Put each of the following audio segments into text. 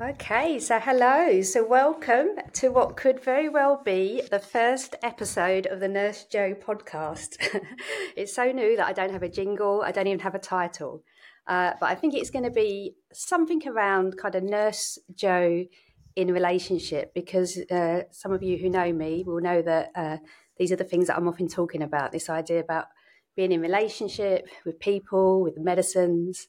Okay, so hello. So welcome to what could very well be the first episode of the Nurse Jo podcast. it's so new that I don't have a jingle, I don't even have a title. Uh, but I think it's going to be something around kind of Nurse Jo in relationship because uh, some of you who know me will know that uh, these are the things that I'm often talking about this idea about being in relationship with people, with medicines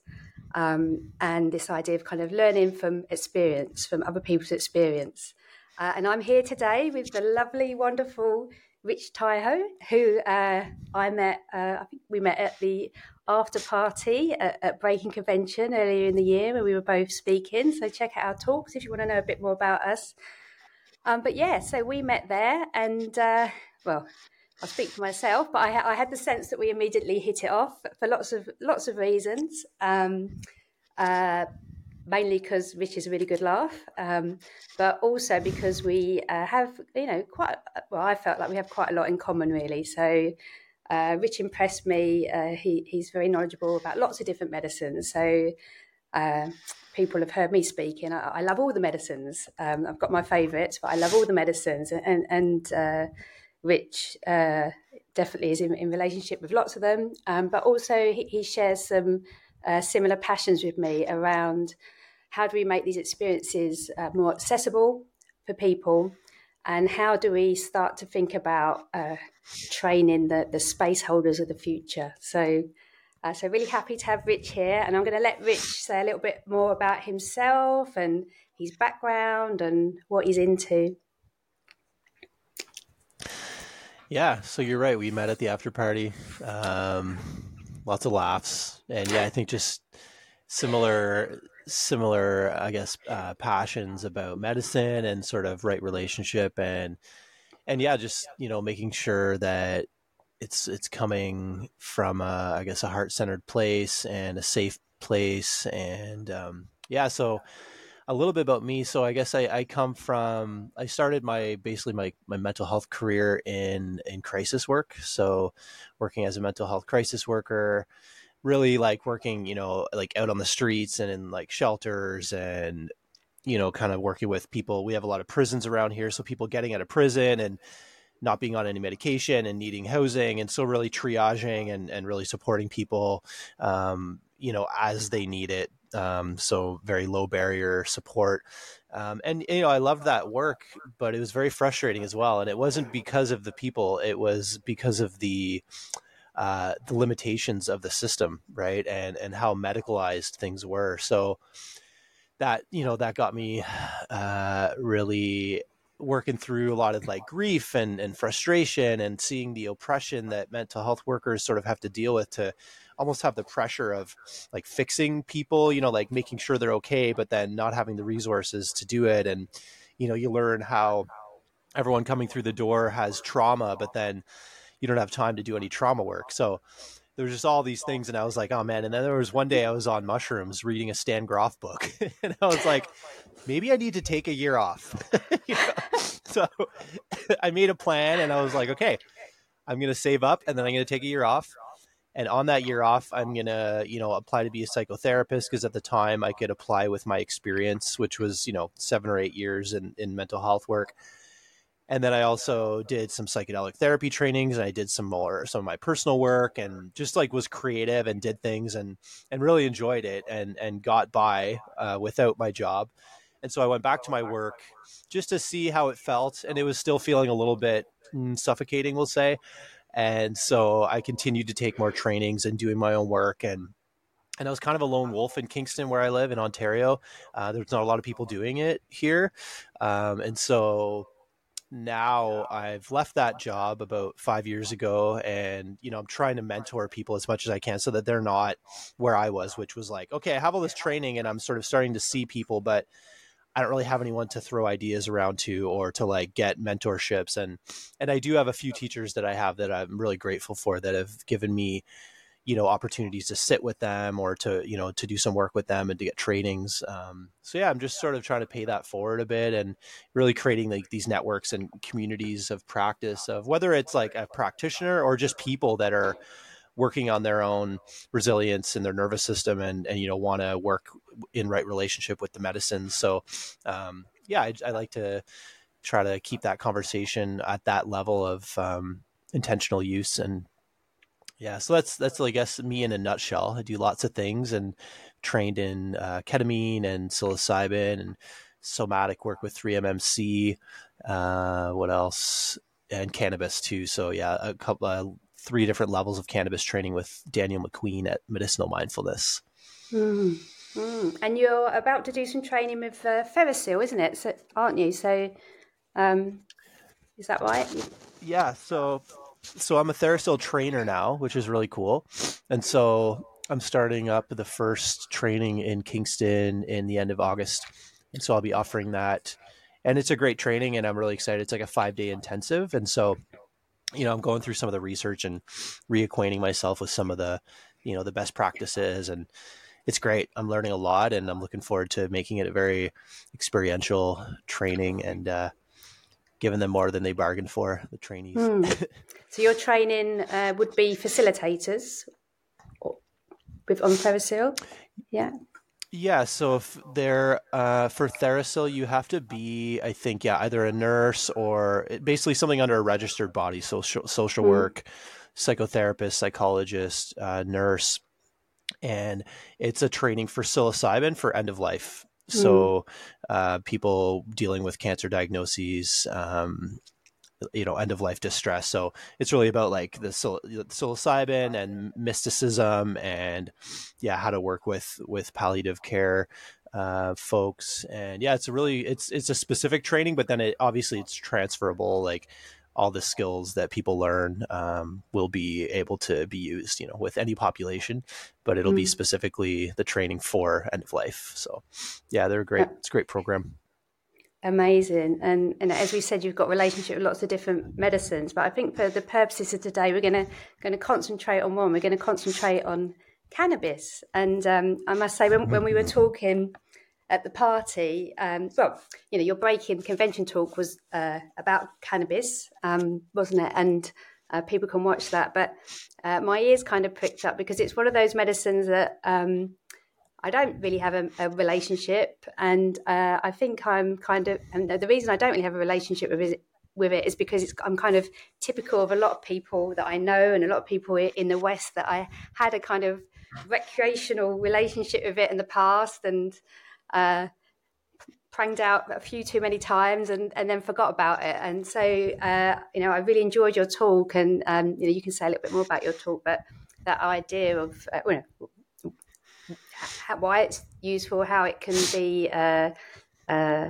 um, and this idea of kind of learning from experience, from other people's experience. Uh, and I'm here today with the lovely, wonderful Rich Tyo, who uh, I met, uh, I think we met at the after party at, at, Breaking Convention earlier in the year where we were both speaking. So check out our talks if you want to know a bit more about us. Um, but yeah, so we met there and, uh, well, I'll speak for myself, but I, I, had the sense that we immediately hit it off for lots of lots of reasons. Um, uh, mainly because Rich is a really good laugh, um, but also because we uh, have, you know, quite. Well, I felt like we have quite a lot in common, really. So. Uh, Rich impressed me. Uh, he, he's very knowledgeable about lots of different medicines. So uh, people have heard me speaking. I, I love all the medicines. Um, I've got my favourites, but I love all the medicines. And, and uh, Rich uh, definitely is in, in, relationship with lots of them, um, but also he, he shares some uh, similar passions with me around how do we make these experiences uh, more accessible for people? And how do we start to think about uh, training the, the space holders of the future? So uh, so really happy to have rich here. And i'm going to let rich say a little bit more about himself and his background and what he's into yeah, so you're right. We met at the after party. Um, lots of laughs, and yeah, I think just similar, similar, I guess, uh, passions about medicine and sort of right relationship, and and yeah, just you know, making sure that it's it's coming from a, I guess a heart centered place and a safe place, and um, yeah, so a little bit about me. So I guess I, I come from I started my basically my, my mental health career in in crisis work. So working as a mental health crisis worker, really like working, you know, like out on the streets and in like shelters and you know, kind of working with people. We have a lot of prisons around here, so people getting out of prison and not being on any medication and needing housing and so really triaging and, and really supporting people um, you know as they need it um, so very low barrier support. Um, and you know, I loved that work, but it was very frustrating as well. And it wasn't because of the people; it was because of the uh, the limitations of the system, right? And and how medicalized things were. So that you know that got me uh, really working through a lot of like grief and, and frustration and seeing the oppression that mental health workers sort of have to deal with to almost have the pressure of like fixing people, you know, like making sure they're okay, but then not having the resources to do it. And, you know, you learn how everyone coming through the door has trauma, but then you don't have time to do any trauma work. So there's just all these things. And I was like, oh man. And then there was one day I was on mushrooms reading a Stan Grof book. and I was like, maybe I need to take a year off. so I made a plan and I was like, okay, I'm going to save up and then I'm going to take a year off and on that year off i'm gonna you know apply to be a psychotherapist because at the time i could apply with my experience which was you know seven or eight years in, in mental health work. And then i also did some psychedelic therapy trainings and i did some more some of my personal work and just like was creative and did things and and really enjoyed it and and got by uh, without my job. And so i went back to my work just to see how it felt and it was still feeling a little bit mm, suffocating we'll say and so I continued to take more trainings and doing my own work. And and I was kind of a lone wolf in Kingston, where I live in Ontario. Uh, there's not a lot of people doing it here, um, and so now I've left that job about five years ago, and you know I'm trying to mentor people as much as I can so that they're not where I was, which was like, okay, I have all this training, and I'm sort of starting to see people, but I don't really have anyone to throw ideas around to or to like get mentorships and and I do have a few teachers that I have that I'm really grateful for that have given me you know opportunities to sit with them or to you know to do some work with them and to get trainings um, so yeah i'm just sort of trying to pay that forward a bit and really creating like these networks and communities of practice of whether it's like a practitioner or just people that are working on their own resilience in their nervous system and and you know want to work in right relationship with the medicines. So um, yeah I, I, like to try to keep that conversation at that level of um, intentional use. And yeah so that's that's i guess me in a nutshell. I do lots of things and trained in uh, ketamine and psilocybin and somatic work with 3mmc uh, what else? And cannabis too. So yeah a couple uh, three different levels of cannabis training with daniel mcqueen at medicinal mindfulness mm. Mm. and you're about to do some training with uh, TheraPsil isn't it so, aren't you so um, is that right yeah so so I'm a TheraPsil trainer now, which is really cool. And so I'm starting up the first training in Kingston in the end of August. And so I'll be offering that. And it's a great training and I'm really excited. It's like a five day intensive. And so, you know, I'm going through some of the research and reacquainting myself with some of the, you know, the best practices and it's great. I'm learning a lot and I'm looking forward to making it a very experiential training and uh, giving them more than they bargained for, the trainees. Mm. so your training uh, would be facilitators with on TheraPsil? Yeah. Yeah, so if they're uh, for TheraPsil, you have to be, I think, yeah, either a nurse or basically something under a registered body, social social mm. work, psychotherapist, psychologist, uh, nurse, and it's a training for psilocybin for end of life Mm. So, uh, people dealing with cancer diagnoses, um, you know, end of life distress. So it's really about like the psilocybin and mysticism, and yeah, how to work with with palliative care uh, folks. And yeah, it's a really it's it's a specific training, but then it obviously it's transferable. Like all the skills that people learn um, will be able to be used, you know, with any population, but it'll mm. be specifically the training for end of life. So, yeah, they're great. It's a great program. Amazing, and and as we said, you've got relationship with lots of different medicines. But I think for the purposes of today, we're gonna going to concentrate on one. We're going to concentrate on cannabis. And um, I must say, when, when we were talking at the party, um, well, you know, your Breaking Convention talk was uh, about cannabis, um, wasn't it? And uh, people can watch that. But uh, my ears kind of pricked up because it's one of those medicines that um, I don't really have a, a relationship, and uh, I think I'm kind of. And the reason I don't really have a relationship with it, with it is because I'm kind of typical of a lot of people that I know, and a lot of people in the West that I had a kind of recreational relationship with it in the past, and uh, pranged out a few too many times and, and then forgot about it. And so, uh, you know, I really enjoyed your talk, and um, you know, you can say a little bit more about your talk, but that idea of uh, why it's useful, how it can be. Uh, uh,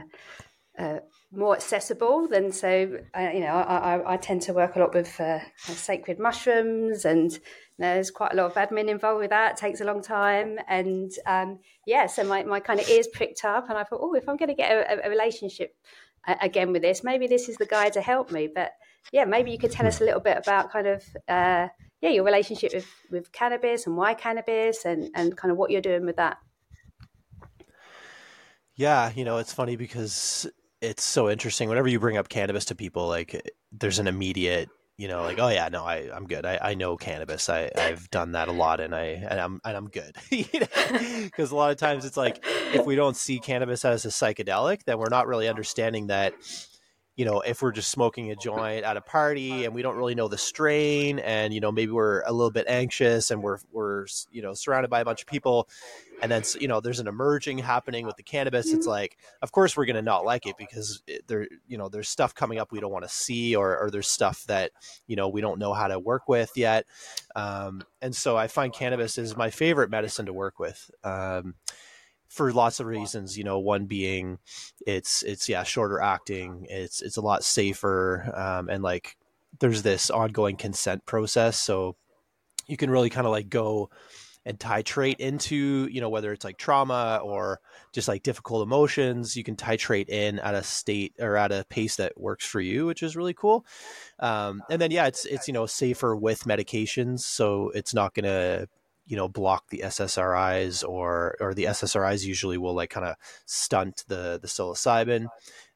uh more accessible than so uh, you know I, I, I, tend to work a lot with uh, sacred mushrooms and there's quite a lot of admin involved with that. It takes a long time. And um, yeah, so my, my kind of ears pricked up. And I thought, oh, if I'm going to get a, a relationship uh, again with this, maybe this is the guy to help me. But yeah, maybe you could tell us a little bit about kind of, uh, yeah, your relationship with, with cannabis and why cannabis and, and kind of what you're doing with that. Yeah, you know, it's funny because it's so interesting. Whenever you bring up cannabis to people, like there's an immediate you know, like, oh yeah, no, I, I'm good. I, I know cannabis. I, I've done that a lot and I, and I'm, and I'm good. you know, because a lot of times it's like, if we don't see cannabis as a psychedelic, then we're not really understanding that, you know, if we're just smoking a joint at a party and we don't really know the strain and, you know, maybe we're a little bit anxious and we're, we're, you know, surrounded by a bunch of people, and then you know there's an emerging happening with the cannabis it's mm-hmm. like of course we're going to not like it because there you know there's stuff coming up we don't want to see or, or there's stuff that you know we don't know how to work with yet um, and so i find cannabis is my favorite medicine to work with um, for lots of reasons you know one being it's it's yeah shorter acting it's it's a lot safer um, and like there's this ongoing consent process so you can really kind of like go and titrate into you know whether it's like trauma or just like difficult emotions you can titrate in at a state or at a pace that works for you which is really cool. Um, and then yeah it's it's you know safer with medications so it's not gonna you know block the SSRIs or or the SSRIs usually will like kind of stunt the the psilocybin.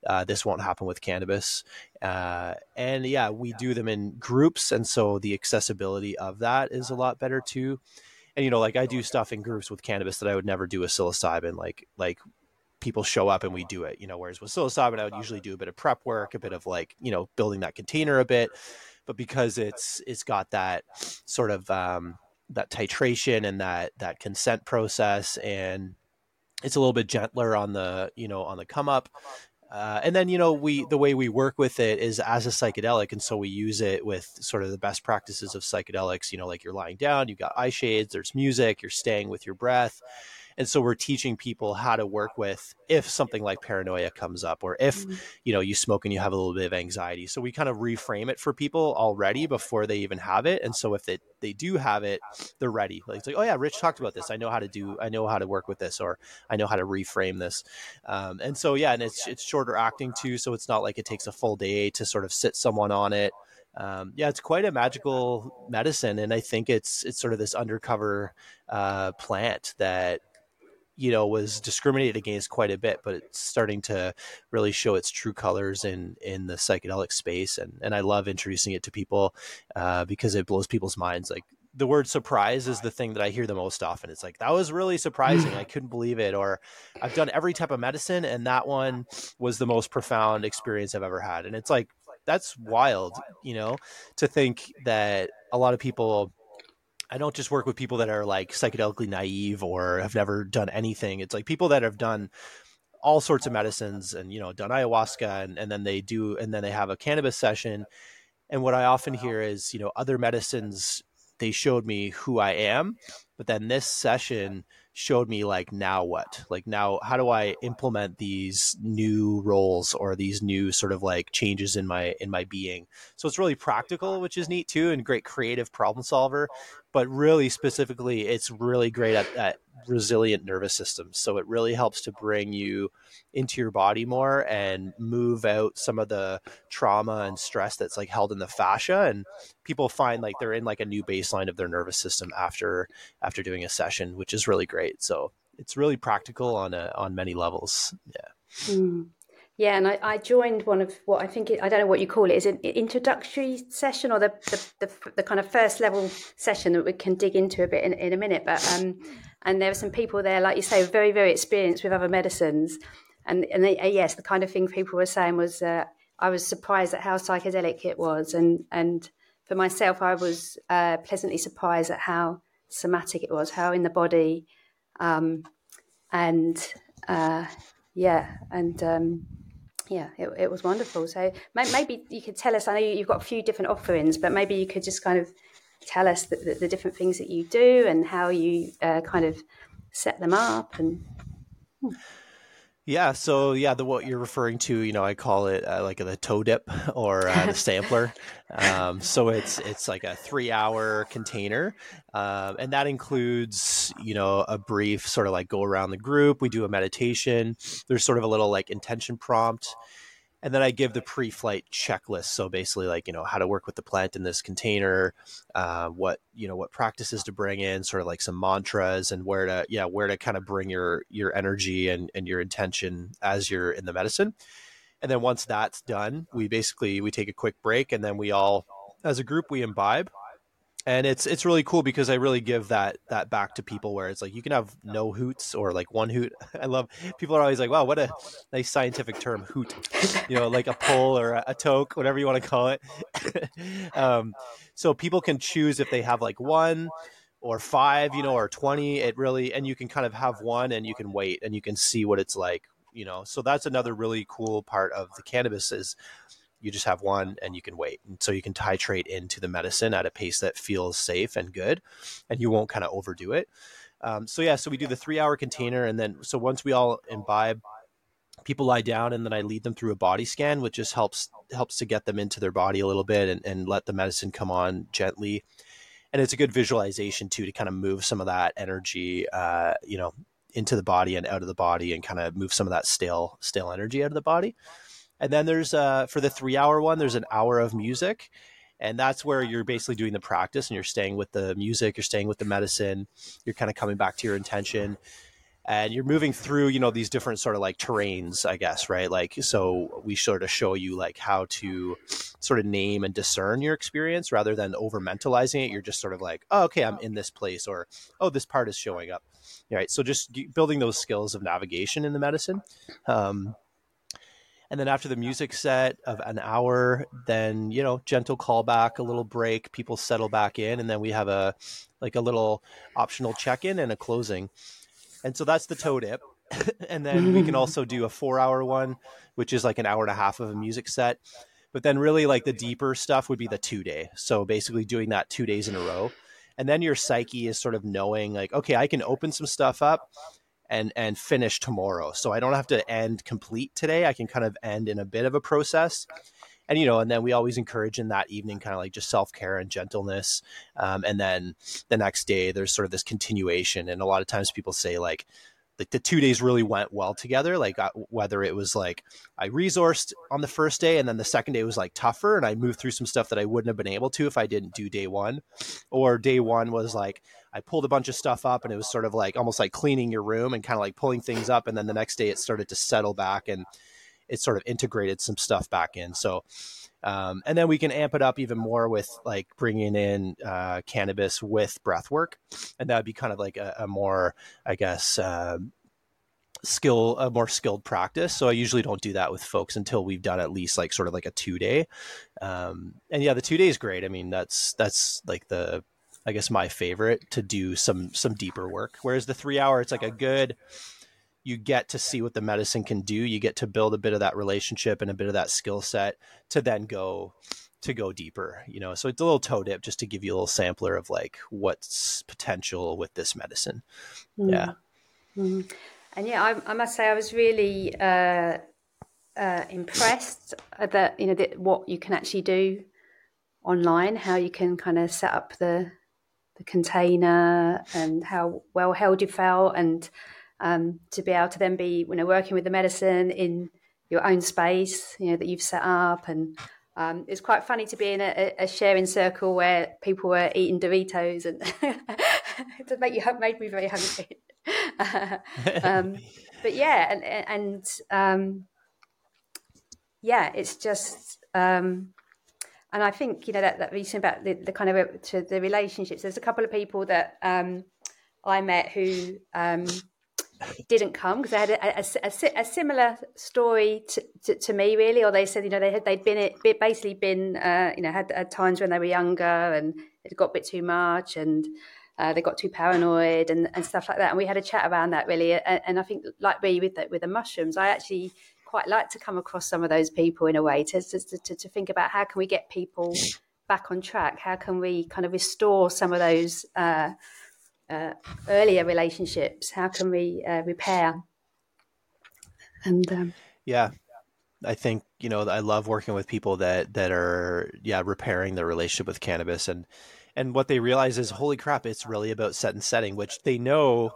Uh, this won't happen with cannabis, uh, and yeah, we do them in groups, and so the accessibility of that is a lot better too. And you know, like I do stuff in groups with cannabis that I would never do with psilocybin, like like people show up and we do it, you know. Whereas with psilocybin, I would usually do a bit of prep work, a bit of like you know building that container a bit, but because it's it's got that sort of um, that titration and that that consent process and it's a little bit gentler on the you know on the come up. Uh, and then you know we the way we work with it is as a psychedelic and so we use it with sort of the best practices of psychedelics you know like you're lying down you've got eye shades there's music you're staying with your breath and so we're teaching people how to work with if something like paranoia comes up or if mm-hmm. you know you smoke and you have a little bit of anxiety. So we kind of reframe it for people already before they even have it. And so if they, they do have it they're ready. Like it's like oh yeah rich talked about this. I know how to do i know how to work with this or i know how to reframe this. Um, and so yeah and it's it's shorter acting too so it's not like it takes a full day to sort of sit someone on it. Um, yeah, it's quite a magical medicine, and I think it's it's sort of this undercover uh, plant that you know was discriminated against quite a bit but it's starting to really show its true colors in in the psychedelic space and and i love introducing it to people uh, because it blows people's minds like the word surprise is the thing that I hear the most often. It's like, that was really surprising. I couldn't believe it. Or I've done every type of medicine, and that one was the most profound experience I've ever had. And it's like, that's wild, you know, to think that a lot of people I don't just work with people that are like psychedelically naive or have never done anything. It's like people that have done all sorts of medicines and you know done ayahuasca and, and then they do and then they have a cannabis session. And what I often hear is, you know, other medicines they showed me who I am, but then this session showed me like now what like now how do i implement these new roles or these new sort of like changes in my in my being so it's really practical which is neat too and great creative problem solver but really specifically it's really great at, at resilient nervous systems so it really helps to bring you into your body more and move out some of the trauma and stress that's like held in the fascia. And people find like they're in like a new baseline of their nervous system after after doing a session which is really great. So it's really practical on a, on many levels. Yeah. Mm. Yeah, and I, I, joined one of what I think it, I don't know what you call it. Is it an introductory session or the, the, the the kind of first level session that we can dig into a bit in, in a minute? But um, and there were some people there, like you say, very very experienced with other medicines, and and they, uh, yes, the kind of thing people were saying was uh, I was surprised at how psychedelic it was, and and for myself, I was uh, pleasantly surprised at how somatic it was, how in the body, um, and uh, yeah, and um, yeah, it, it was wonderful. So maybe you could tell us. I know you've got a few different offerings, but maybe you could just kind of tell us the, the, the different things that you do and how you uh, kind of set them up and. Hmm. Yeah, so yeah, the what you're referring to, you know, I call it uh, like the toe dip or uh, the sampler. Um, so it's it's like a three hour container, um, and that includes you know a brief sort of like go around the group. We do a meditation. There's sort of a little like intention prompt, and then I give the pre-flight checklist. So basically, like you know how to work with the plant in this container, uh, what you know what practices to bring in, sort of like some mantras, and where to yeah where to kind of bring your your energy and and your intention as you're in the medicine. And then once that's done, we basically we take a quick break, and then we all as a group we imbibe and it's it's really cool because I really give that that back to people where it's like you can have no hoots or like one hoot. I love people are always like, wow, what a nice scientific term, hoot. You know, like a pull or a, a toke, whatever you want to call it. um, so people can choose if they have like one or five, you know, or twenty. It really and you can kind of have one and you can wait and you can see what it's like. You know, so that's another really cool part of the cannabis is you just have one and you can wait. And so you can titrate into the medicine at a pace that feels safe and good, and you won't kind of overdo it. Um, so yeah, so we do the three hour container, and then so once we all imbibe, people lie down, and then I lead them through a body scan, which just helps helps to get them into their body a little bit and, and let the medicine come on gently. And it's a good visualization too to kind of move some of that energy, uh, you know, into the body and out of the body, and kind of move some of that stale stale energy out of the body. And then there's uh, for the three hour one, there's an hour of music. and that's where you're basically doing the practice and you're staying with the music you're staying with the medicine you're kind of coming back to your intention and you're moving through you know these different sort of like terrains i guess right? Like so we sort of show you like how to sort of name and discern your experience rather than over mentalizing it. You're just sort of like oh okay i'm in this place or oh this part is showing up. Right? So just building those skills of navigation in the medicine um, and then after the music set of an hour then you know gentle callback a little break people settle back in and then we have a like a little optional check-in and a closing and so that's the toe dip. and then we can also do a four hour one, which is like an hour and a half of a music set. But then really like the deeper stuff would be the two day. So basically doing that two days in a row. And then your psyche is sort of knowing like, okay, I can open some stuff up and and finish tomorrow. So I don't have to end complete today. I can kind of end in a bit of a process. And you know and then we always encourage in that evening kind of like just self-care and gentleness. Um, and then the next day there's sort of this continuation. And a lot of times people say like like the two days really went well together. Like uh, whether it was like i resourced on the first day and then the second day was like tougher and i moved through some stuff that i wouldn't have been able to if i didn't do day one. Or day one was like i pulled a bunch of stuff up and it was sort of like almost like cleaning your room and kind of like pulling things up and then the next day it started to settle back and it sort of integrated some stuff back in. So, um, and then we can amp it up even more with like bringing in uh, cannabis with breath work, and that would be kind of like a, a more, I guess, uh, skill, a more skilled practice. So I usually don't do that with folks until we've done at least like sort of like a two day. Um, and yeah, the two days great. I mean, that's that's like the I guess my favorite to do some some deeper work. Whereas the three hour, it's like a good you get to see what the medicine can do. You get to build a bit of that relationship and a bit of that skill set to then go to go deeper, you know. So it's a little toe dip just to give you a little sampler of like what's potential with this medicine. Mm. Yeah. Mm-hmm. And yeah, I, I, must say I was really uh, uh, impressed that you know that what you can actually do online, how you can kind of set up the the container and how well held you felt and um, to be able to then be you know working with the medicine in your own space you know that you've set up and um, it's quite funny to be in a, a, sharing circle where people were eating Doritos and it make you made me very hungry. um, but yeah, and and um, yeah, it's just um, and I think you know that that reason about the, the kind of to the relationships. There's a couple of people that um, I met who um, didn't come because they had a, a, a, a similar story to, to, to, me, really. Or they said, you know, they had they'd been it basically been, uh, you know, had, had, times when they were younger and it got a bit too much and uh, they got too paranoid and, and stuff like that. And we had a chat around that really. And, and I think, like me with the, with the mushrooms, I actually quite like to come across some of those people in a way to to, to, to think about how can we get people back on track? How can we kind of restore some of those? Uh, uh, earlier relationships? How can we uh, repair? And um, yeah, I think you know I love working with people that that are yeah repairing their relationship with cannabis and and what they realize is holy crap it's really about set and setting which they know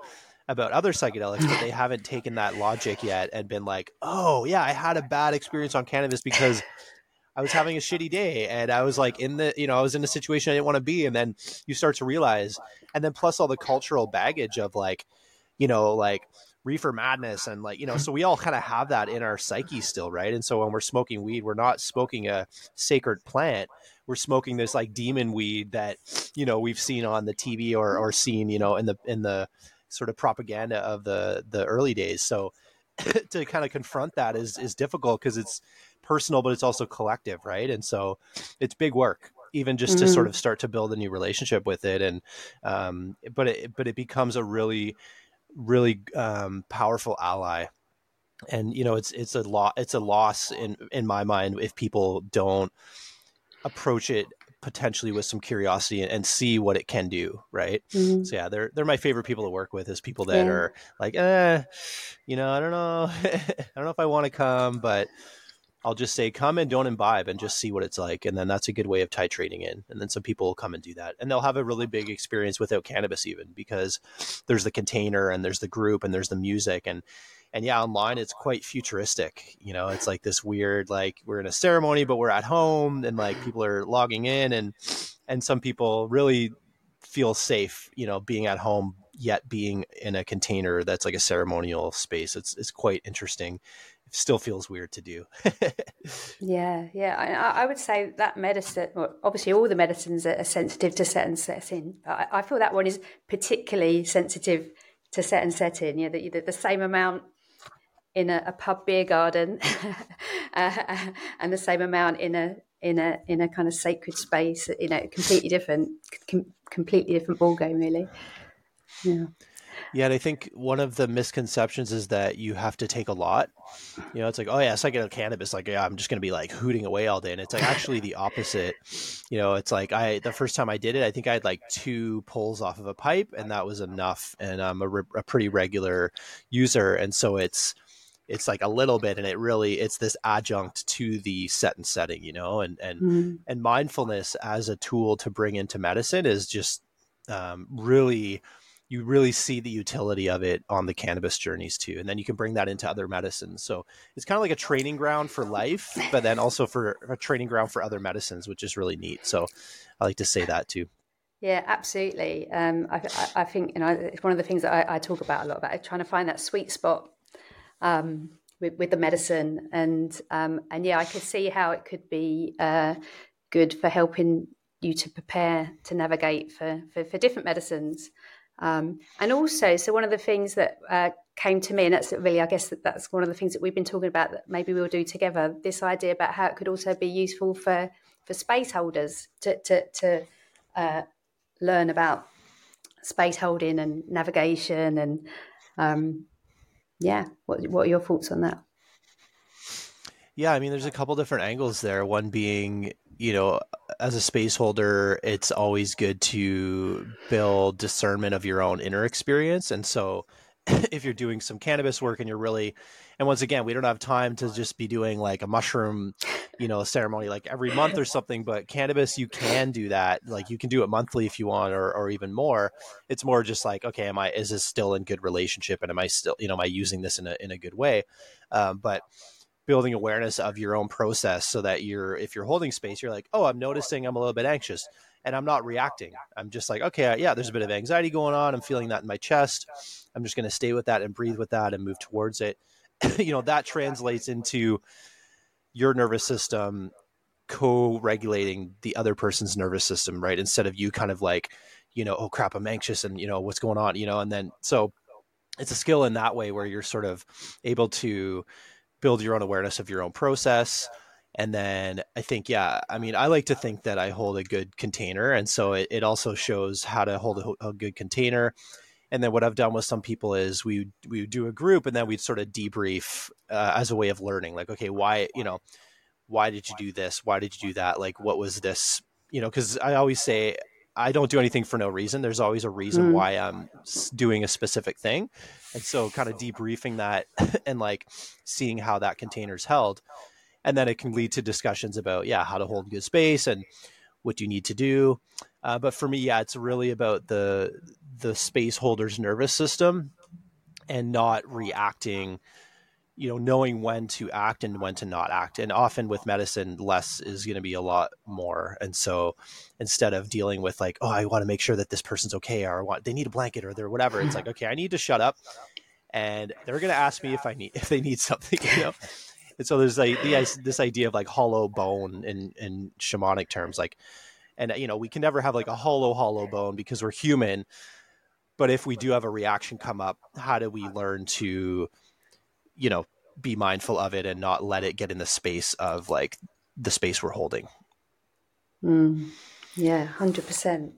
about other psychedelics but they haven't taken that logic yet and been like oh yeah I had a bad experience on cannabis because I was having a shitty day and I was like in the, you know, I was in a situation I didn't want to be. And then you start to realize, and then plus all the cultural baggage of like, you know, like reefer madness and like, you know, so we all kind of have that in our psyche still, right? And so when we're smoking weed, we're not smoking a sacred plant. We're smoking this like demon weed that, you know, we've seen on the TV or, or seen, you know, in the, in the sort of propaganda of the, the early days. So, to kind of confront that is is difficult because it's personal, but it's also collective, right? And so it's big work even just mm-hmm. to sort mm-hmm. of start to build a new relationship with it and um, but it but it becomes a really really um, powerful ally and you know it's it's a lot it's a loss in in my mind if people don't approach it potentially with some curiosity and, and see what it can do right mm-hmm. so yeah they're they're my favorite people to work with is people that yeah. are like eh you know i don't know i don't know if i want to come but I'll just say come and don't imbibe and just see what it's like. And then that's a good way of titrating in. And then some people will come and do that. And they'll have a really big experience without cannabis even because there's the container and there's the group and there's the music and and yeah, online it's quite futuristic. You know, it's like this weird, like we're in a ceremony, but we're at home, and like people are logging in, and and some people really feel safe, you know, being at home yet being in a container that's like a ceremonial space. It's it's quite interesting. It still feels weird to do. yeah, yeah. I, I, would say that medicine, well, obviously all the medicines are sensitive to set and setting, I, I feel that one is particularly sensitive to set and setting. You know, the, the same amount in a, a pub beer garden uh, and the same amount in a in a in a kind of sacred space you know completely different com- completely different ball game really. Yeah. Yeah and i think one of the misconceptions is that you have to take a lot. You know it's like oh yeah psychedelic cannabis like yeah i'm just to be like hooting away all day and it's like actually the opposite. You know it's like i the first time i did it i think i had like two pulls off of a pipe and that was enough and i'm a, re- a pretty regular user and so it's it's like a little bit and it really it's this adjunct to the set and setting you know and and mm-hmm. and mindfulness as a tool to bring into medicine is just um, really you really see the utility of it on the cannabis journeys too and then you can bring that into other medicines so it's kind of like a training ground for life but then also for a training ground for other medicines which is really neat so i like to say that too yeah, absolutely. Um, I, I, think you know it's one of the things that I, I, talk about a lot about trying to find that sweet spot um, with, with, the medicine, and um, and yeah, I could see how it could be uh, good for helping you to prepare to navigate for for, for different medicines, um, and also so one of the things that uh, came to me, and that's really I guess that that's one of the things that we've been talking about that maybe we'll do together. This idea about how it could also be useful for for space holders to to, to uh, learn about space holding and navigation and um, yeah, what what are your thoughts on that? Yeah, I mean, there's a couple different angles there. One being, you know, as a space holder, it's always good to build discernment of your own inner experience. And so, if you're doing some cannabis work and you're really and once again we don't have time to just be doing like a mushroom you know a ceremony like every month or something but cannabis you can do that. Like you can do it monthly if you want or, or even more. It's more just like okay am i is this still in good relationship and am i still you know am i using this in a, in a good way? Um, but building awareness of your own process so that you're if you're holding space you're like oh i'm noticing i'm a little bit anxious and i'm not reacting. I'm just like okay yeah there's a bit of anxiety going on. I'm feeling that in my chest. I'm just going to stay with that and breathe with that and move towards it. You know that translates into your nervous system co-regulating the other person's nervous system right? Instead of you kind of like you know oh crap i'm anxious and you know what's going on? You know and then so it's a skill in that way where you're sort of able to build your own awareness of your own process and then i think yeah i mean i like to think that i hold a good container and so it, it also shows how to hold a, a good container and then what I've done with some people is we we do a group and then we'd sort of debrief uh, as a way of learning. Like, okay, why you know, why did you do this? Why did you do that? Like, what was this? You know, because I always say I don't do anything for no reason. There's always a reason mm. why I'm doing a specific thing, and so kind of debriefing that and like seeing how that container's held, and then it can lead to discussions about yeah how to hold good space and what you need to do. Uh, but for me, yeah, it's really about the the space holder's nervous system and not reacting you know knowing when to act and when to not act. And often with medicine less is going to be a lot more. And so instead of dealing with like oh i want to make sure that this person's okay or I want they need a blanket or they're whatever it's like okay i need to shut up and they're going to ask me if i need if they need something you know and so there's like the, this idea of like hollow bone in in shamanic terms like and you know we can never have like a hollow hollow bone because we're human. But if we do have a reaction come up how do we learn to you know be mindful of it and not let it get in the space of like the space we're holding? Mm, yeah 100%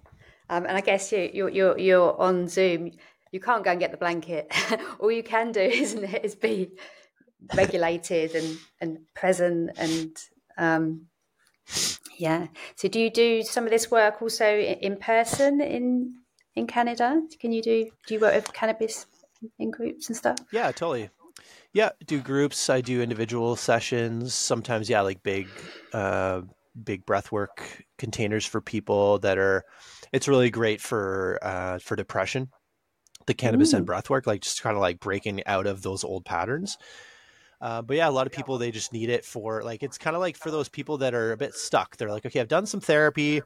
um, and i guess you, you're, you're, you're on zoom. You can't go and get the blanket. All you can do isn't it is be regulated and and present and um, yeah so do you do some of this work also in person in in Canada? Can you do do you work with cannabis in groups and stuff? Yeah, totally. Yeah, do groups. I do individual sessions. Sometimes, yeah, like big, uh, big breathwork containers for people that are. It's really great for uh, for depression. the cannabis and breath work, like just kind of like breaking out of those old patterns. Uh, but yeah, a lot of people they just need it for like it's kind of like for those people that are a bit stuck. They're like, okay, I've done some therapy,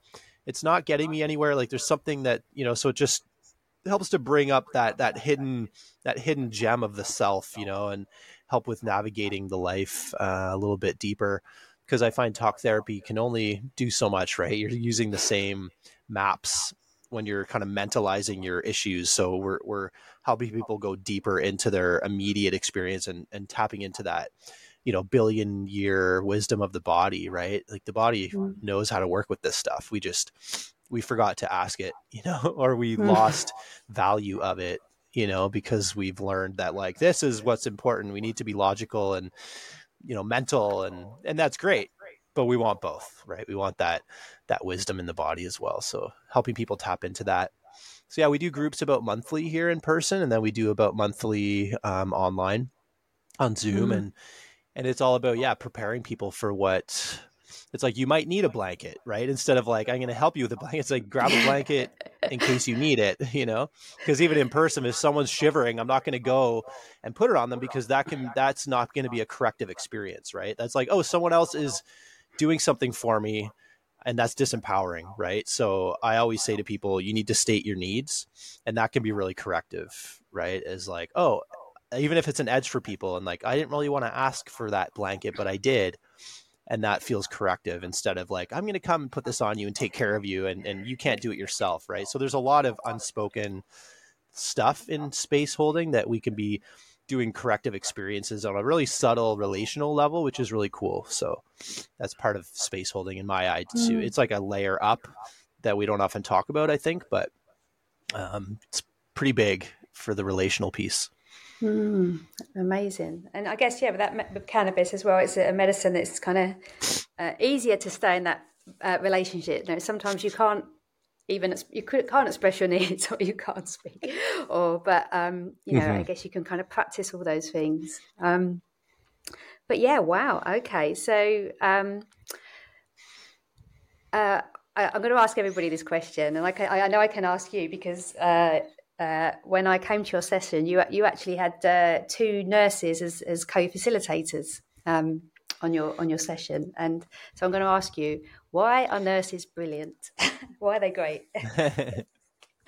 it's not getting me anywhere. Like there's something that you know, so it just helps to bring up that that hidden that hidden gem of the self, you know, and help with navigating the life uh, a little bit deeper. Because I find talk therapy can only do so much, right? You're using the same maps when you're kind of mentalizing your issues. So we're we're helping people go deeper into their immediate experience and and tapping into that you know billion year wisdom of the body right like the body mm. knows how to work with this stuff we just we forgot to ask it you know or we mm. lost value of it you know because we've learned that like this is what's important we need to be logical and you know mental and and that's great but we want both right? We want that that wisdom in the body as well. So helping people tap into that. So yeah we do groups about monthly here in person and then we do about monthly um, online on zoom. Mm. and and it's all about yeah preparing people for what it's like you might need a blanket right? Instead of like i'm going to help you with a blanket it's like grab a blanket in case you need it you know? Because even in person if someone's shivering i'm not going to go and put it on them because that can that's not going to be a corrective experience right? That's like oh someone else is doing something for me and that's disempowering right? So i always say to people you need to state your needs and that can be really corrective right? Is like oh even if it's an edge for people and like i didn't really want to ask for that blanket but i did and that feels corrective instead of like i'm going to come and put this on you and take care of you and, and you can't do it yourself right? So there's a lot of unspoken stuff in space holding that we can be doing corrective experiences on a really subtle relational level which is really cool so that's part of space holding in my eye too mm. it's like a layer up that we don't often talk about i think but um, it's pretty big for the relational piece Mm, amazing. And I guess, yeah, with that with cannabis as well, it's a medicine that's kind of uh, easier to stay in that uh, relationship. You know, sometimes you can't even you can't express your needs or you can't speak. Or but um you know mm-hmm. i guess you can kind of practice all those things. Um but yeah wow. Okay. So um uh I, am going to ask everybody this question, and like I, I know I can ask you because uh, uh, when I came to your session, you you actually had uh, two nurses as, as co-facilitators. Um, on your on your session, and so I'm going to ask you why are nurses brilliant? why are they great?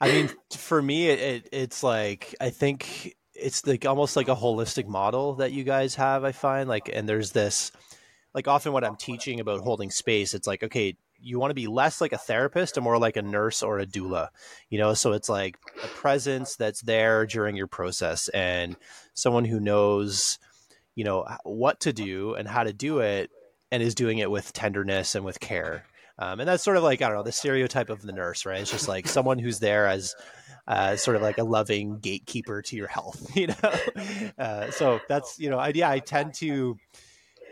I mean, for me, it, it, it's like I think it's like almost like a holistic model that you guys have. I find like, and there's this like often what I'm teaching about holding space, it's like okay, you want to be less like a therapist and more like a nurse or a doula you know so it's like a presence that's there during your process and someone who knows you know what to do and how to do it and is doing it with tenderness and with care. Um, and that's sort of like i don't know the stereotype of the nurse right? It's just like someone who's there as uh, sort of like a loving gatekeeper to your health you know? Uh, so that's you know I, yeah i tend to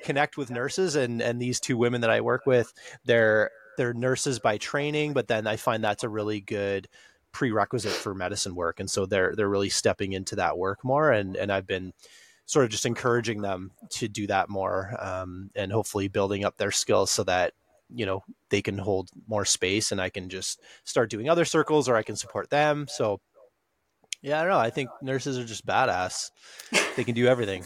connect with nurses and and these two women that I work with they're they're nurses by training, but then I find that's a really good prerequisite for medicine work, and so they're they're really stepping into that work more, and and I've been sort of just encouraging them to do that more, um, and hopefully building up their skills so that you know they can hold more space, and I can just start doing other circles, or I can support them. So yeah, I don't know. I think nurses are just badass. They can do everything.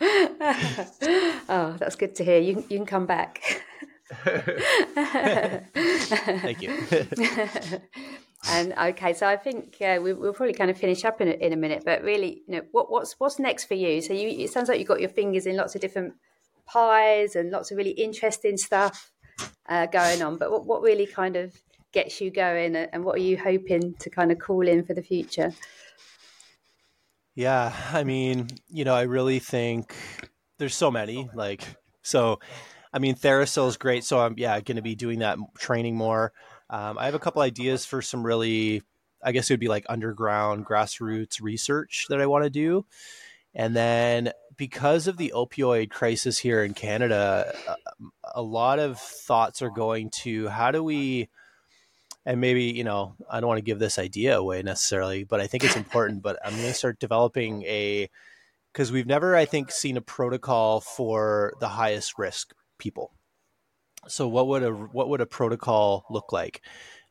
oh, that's good to hear. You you can come back. Thank you. and okay, so I think uh, we, will probably kind of finish up in a, in a minute. But really, you know, what, what's what's next for you? So you, it sounds like you've got your fingers in lots of different pies and lots of really interesting stuff uh, going on. But what, what really kind of gets you going, and what are you hoping to kind of call in for the future? Yeah, I mean, you know, I really think there's so many like so I mean, TheraPsil is great, so I'm yeah going to be doing that training more. Um, I have a couple ideas for some really, I guess it would be like underground grassroots research that I want to do, and then because of the opioid crisis here in Canada, a, a lot of thoughts are going to how do we and maybe you know i don't want to give this idea away necessarily but i think it's important but i'm going to start developing a because we've never i think seen a protocol for the highest risk people. So what would a what would a protocol look like?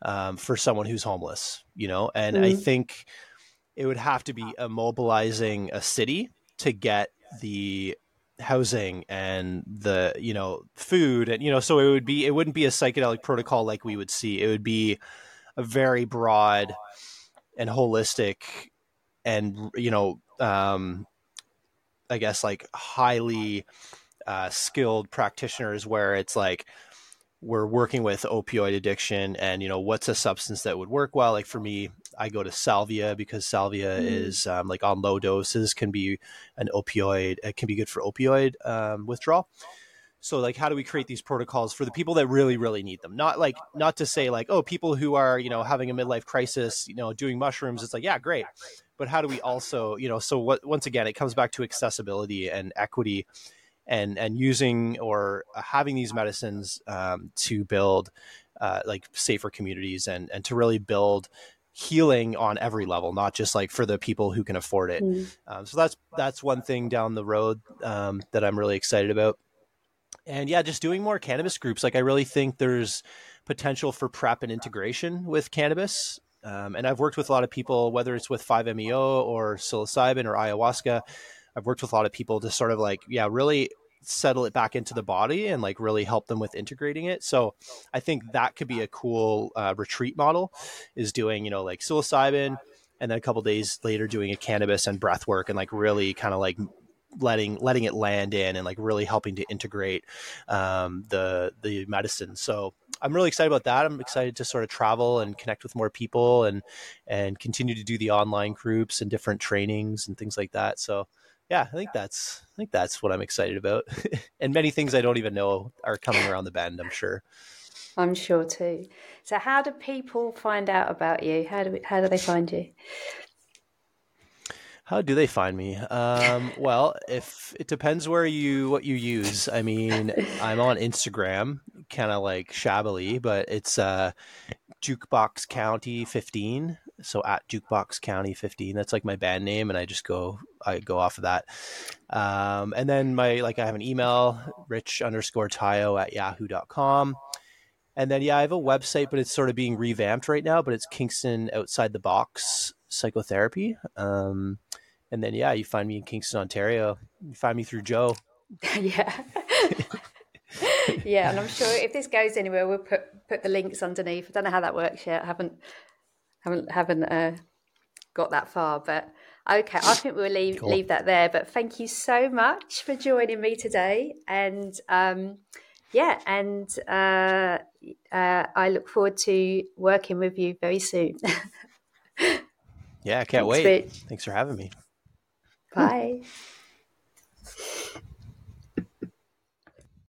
um, for someone who's homeless, you know, and mm-hmm. I think it would have to be immobilizing a city to get the housing and the you know food and you know so it would be it wouldn't be a psychedelic protocol like we would see it would be a very broad and holistic and you know um i guess like highly uh, skilled practitioners where it's like we're working with opioid addiction and you know what's a substance that would work well? Like for me i go to salvia because salvia mm. is um, like on low doses can be an opioid it can be good for opioid um, withdrawal. So like how do we create these protocols for the people that really really need them? Not like not to say like oh people who are you know having a midlife crisis you know doing mushrooms it's like yeah great. But how do we also you know so what once again it comes back to accessibility and equity and and using or having these medicines um, to build uh, like safer communities and and to really build healing on every level, not just like for the people who can afford it. Mm. Um, so that's that's one thing down the road um, that I'm really excited about. And yeah, just doing more cannabis groups. Like I really think there's potential for prep and integration with cannabis. Um, and I've worked with a lot of people, whether it's with 5-MeO or psilocybin or ayahuasca. I've worked with a lot of people to sort of like, yeah, really settle it back into the body and like really help them with integrating it. So I think that could be a cool uh, retreat model is doing, you know, like psilocybin and then a couple days later doing a cannabis and breath work and like really kind of like letting letting it land in and like really helping to integrate um, the the medicine. So I'm really excited about that. I'm excited to sort of travel and connect with more people and and continue to do the online groups and different trainings and things like that. So yeah, I think that's I think that's what I'm excited about, and many things I don't even know are coming around the bend. I'm sure. I'm sure too. So, how do people find out about you? How do we, how do they find you? How do they find me? Um, well, if it depends where you what you use. I mean, I'm on Instagram, kind of like shabbily, but it's uh, Jukebox County 15 so at jukebox county 15 that's like my band name and i just go i go off of that. Um, and then my like i have an email rich underscore tyo at yahoo.com and then yeah i have a website but it's sort of being revamped right now but it's kingston outside the box psychotherapy. Um, and then yeah you find me in kingston ontario. You find me through jo. Yeah. Yeah and i'm sure if this goes anywhere we'll put put the links underneath. I don't know how that works yet. I haven't haven't haven't uh, got that far, but okay, I think we'll leave cool. leave that there. But thank you so much for joining me today, and um, yeah, and uh, uh, I look forward to working with you very soon. yeah, I can't Thanks, wait. Rich. Thanks for having me. Bye.